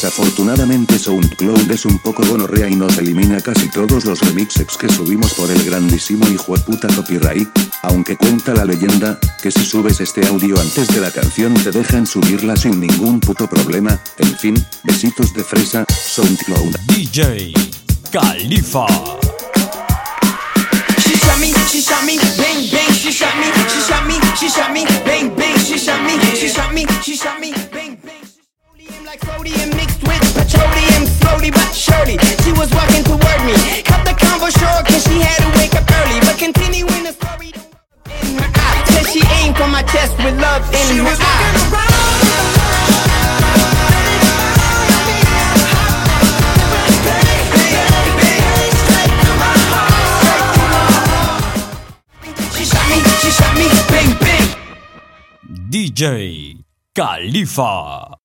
Desafortunadamente SoundCloud es un poco gonorrea y nos elimina casi todos los remixes que subimos por el grandísimo hijo de puta copyright, aunque cuenta la leyenda, que si subes este audio antes de la canción te dejan subirla sin ningún puto problema, en fin, besitos de fresa, SoundCloud. DJ Califa. She shot me, she shot me, bang bang, she shot me, she shot me, she shot me, bang bang, she shot me, she shot me, she shot me, sodium mixed with petroleum, slowly but surely. She was walking toward me, cut the convo short cause she had to wake up early. But continuing the story, the world in her eye said she aimed for my chest with love in her eye. She shot me, she shot me, bang bang. DJ Kalifa.